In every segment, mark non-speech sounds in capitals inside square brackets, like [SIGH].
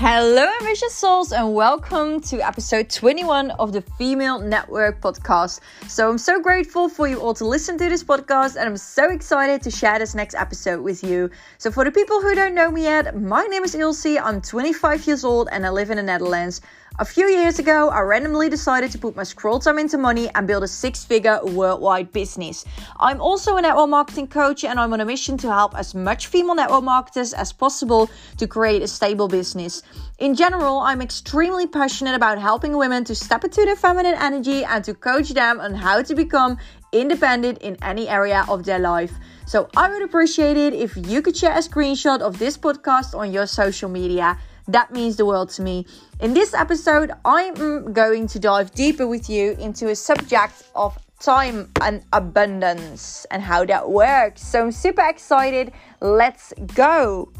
Hello, ambitious souls, and welcome to episode 21 of the Female Network podcast. So, I'm so grateful for you all to listen to this podcast, and I'm so excited to share this next episode with you. So, for the people who don't know me yet, my name is Ilse, I'm 25 years old, and I live in the Netherlands. A few years ago, I randomly decided to put my scroll time into money and build a six figure worldwide business. I'm also a network marketing coach and I'm on a mission to help as much female network marketers as possible to create a stable business. In general, I'm extremely passionate about helping women to step into their feminine energy and to coach them on how to become independent in any area of their life. So I would appreciate it if you could share a screenshot of this podcast on your social media. That means the world to me. In this episode, I'm going to dive deeper with you into a subject of time and abundance and how that works. So I'm super excited. Let's go.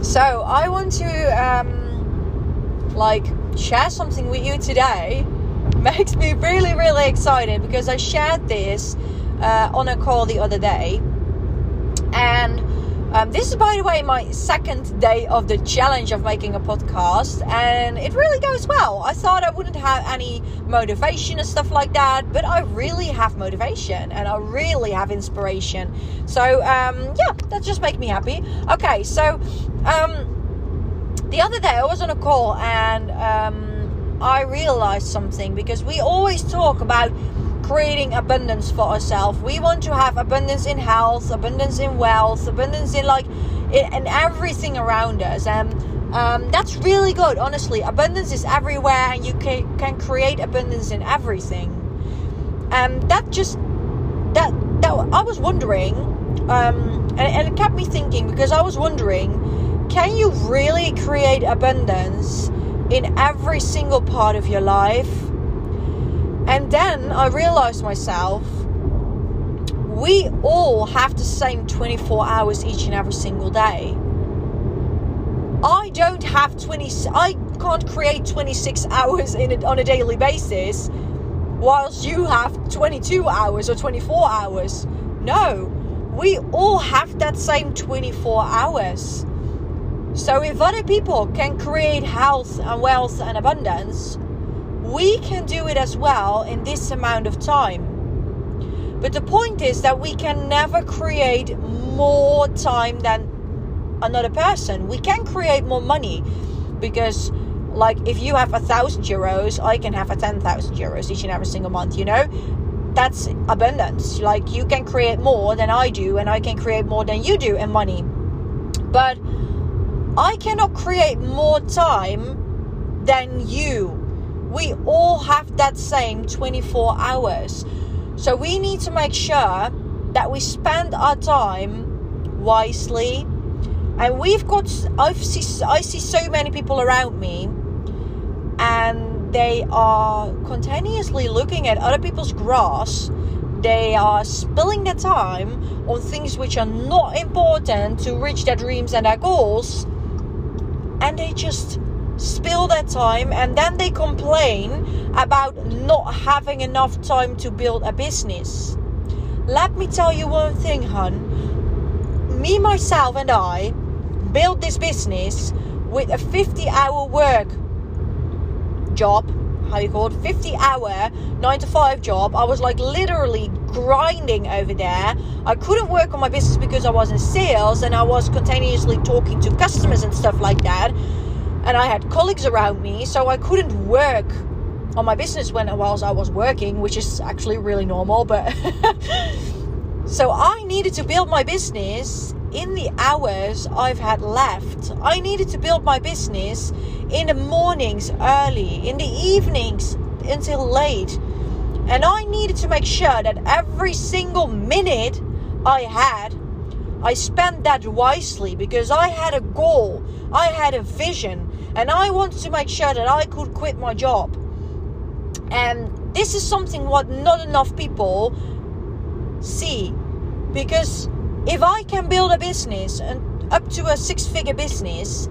So I want to um, like share something with you today. [LAUGHS] Makes me really, really excited because I shared this uh, on a call the other day and um, this is, by the way, my second day of the challenge of making a podcast, and it really goes well. I thought I wouldn't have any motivation and stuff like that, but I really have motivation and I really have inspiration. So, um, yeah, that just makes me happy. Okay, so um, the other day I was on a call and um, I realized something because we always talk about creating abundance for ourselves. We want to have abundance in health, abundance in wealth, abundance in like in, in everything around us. And um, that's really good, honestly. Abundance is everywhere, and you can, can create abundance in everything. And that just that that I was wondering, um, and, and it kept me thinking because I was wondering, can you really create abundance in every single part of your life? And then I realized myself, we all have the same 24 hours each and every single day. I don't have 20, I can't create 26 [LAUGHS] hours in on a daily basis, whilst you have 22 hours or 24 hours. No, we all have that same 24 hours. So if other people can create health and wealth and abundance, we can do it as well in this amount of time. But the point is that we can never create more time than another person. We can create more money because, like, if you have a thousand euros, I can have a 10,000 euros each and every single month, you know? That's abundance. Like, you can create more than I do, and I can create more than you do in money. But I cannot create more time than you we all have that same 24 hours. So we need to make sure that we spend our time wisely. And we've got, I've see, I see so many people around me, and they are continuously looking at other people's grass. They are spilling their time on things which are not important to reach their dreams and their goals, and they just spill their time and then they complain about not having enough time to build a business. Let me tell you one thing, hun. Me, myself, and I built this business with a 50 hour work job. How you called 50 hour 9 to 5 job. I was like literally grinding over there. I couldn't work on my business because I was in sales and I was continuously talking to customers and stuff like that and I had colleagues around me, so I couldn't work on my business when whilst I was working, which is actually really normal. But [LAUGHS] so I needed to build my business in the hours I've had left. I needed to build my business in the mornings early, in the evenings until late. And I needed to make sure that every single minute I had, I spent that wisely because I had a goal, I had a vision, and I wanted to make sure that I could quit my job. And this is something what not enough people see. Because if I can build a business and up to a six figure business,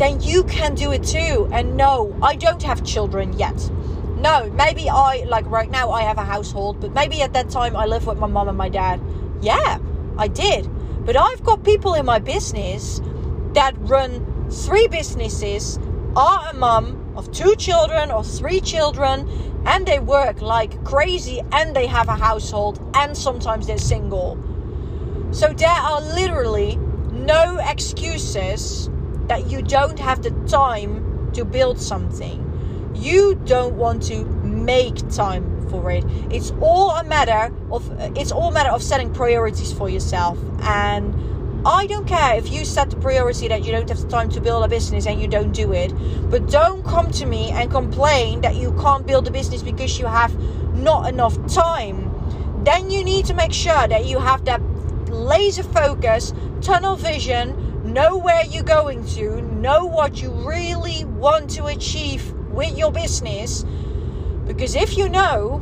then you can do it too. And no, I don't have children yet. No, maybe I, like right now, I have a household, but maybe at that time I lived with my mom and my dad. Yeah, I did. But I've got people in my business that run three businesses, are a mum of two children or three children, and they work like crazy and they have a household and sometimes they're single. So there are literally no excuses that you don't have the time to build something. You don't want to make time for it. It's all a matter of it's all a matter of setting priorities for yourself and I don't care if you set the priority that you don't have the time to build a business and you don't do it. But don't come to me and complain that you can't build a business because you have not enough time. Then you need to make sure that you have that laser focus, tunnel vision, know where you're going to, know what you really want to achieve with your business. Because if you know,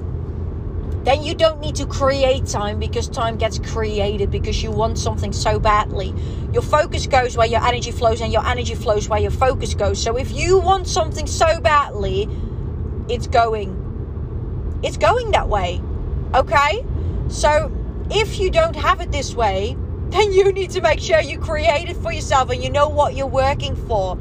then you don't need to create time because time gets created because you want something so badly. Your focus goes where your energy flows, and your energy flows where your focus goes. So if you want something so badly, it's going. It's going that way. Okay? So if you don't have it this way, then you need to make sure you create it for yourself and you know what you're working for.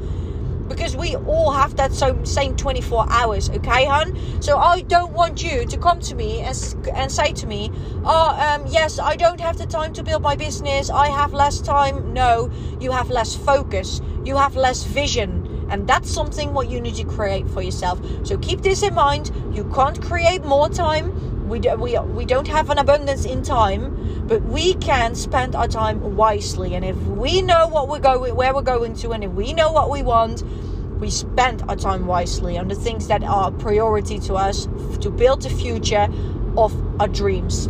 Because we all have that same 24 hours okay hun so i don't want you to come to me and, and say to me oh um, yes i don't have the time to build my business. I have less time. No you have less focus. You have less vision. And that's something what you need to create for yourself. So keep this in mind. You can't create more time we, do, we, we don't have an abundance in time but we can spend our time wisely. And if we know what we're going where we're going to and if we know what we want we spend our time wisely on the things that are priority to us to build the future of our dreams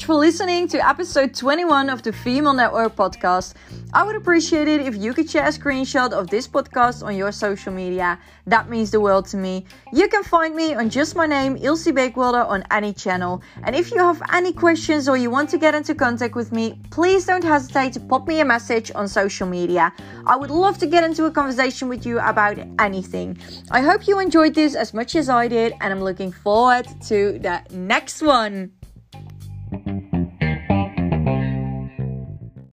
much for listening to episode 21 of the Female Network podcast. I would appreciate it if you could share a screenshot of this podcast on your social media. That means the world to me. You can find me on just my name, Ilse Beekwilder, on any channel. And if you have any questions or you want to get into contact with me, please don't hesitate to pop me a message on social media. I would love to get into a conversation with you about anything. I hope you enjoyed this as much as I did, and I'm looking forward to the next one.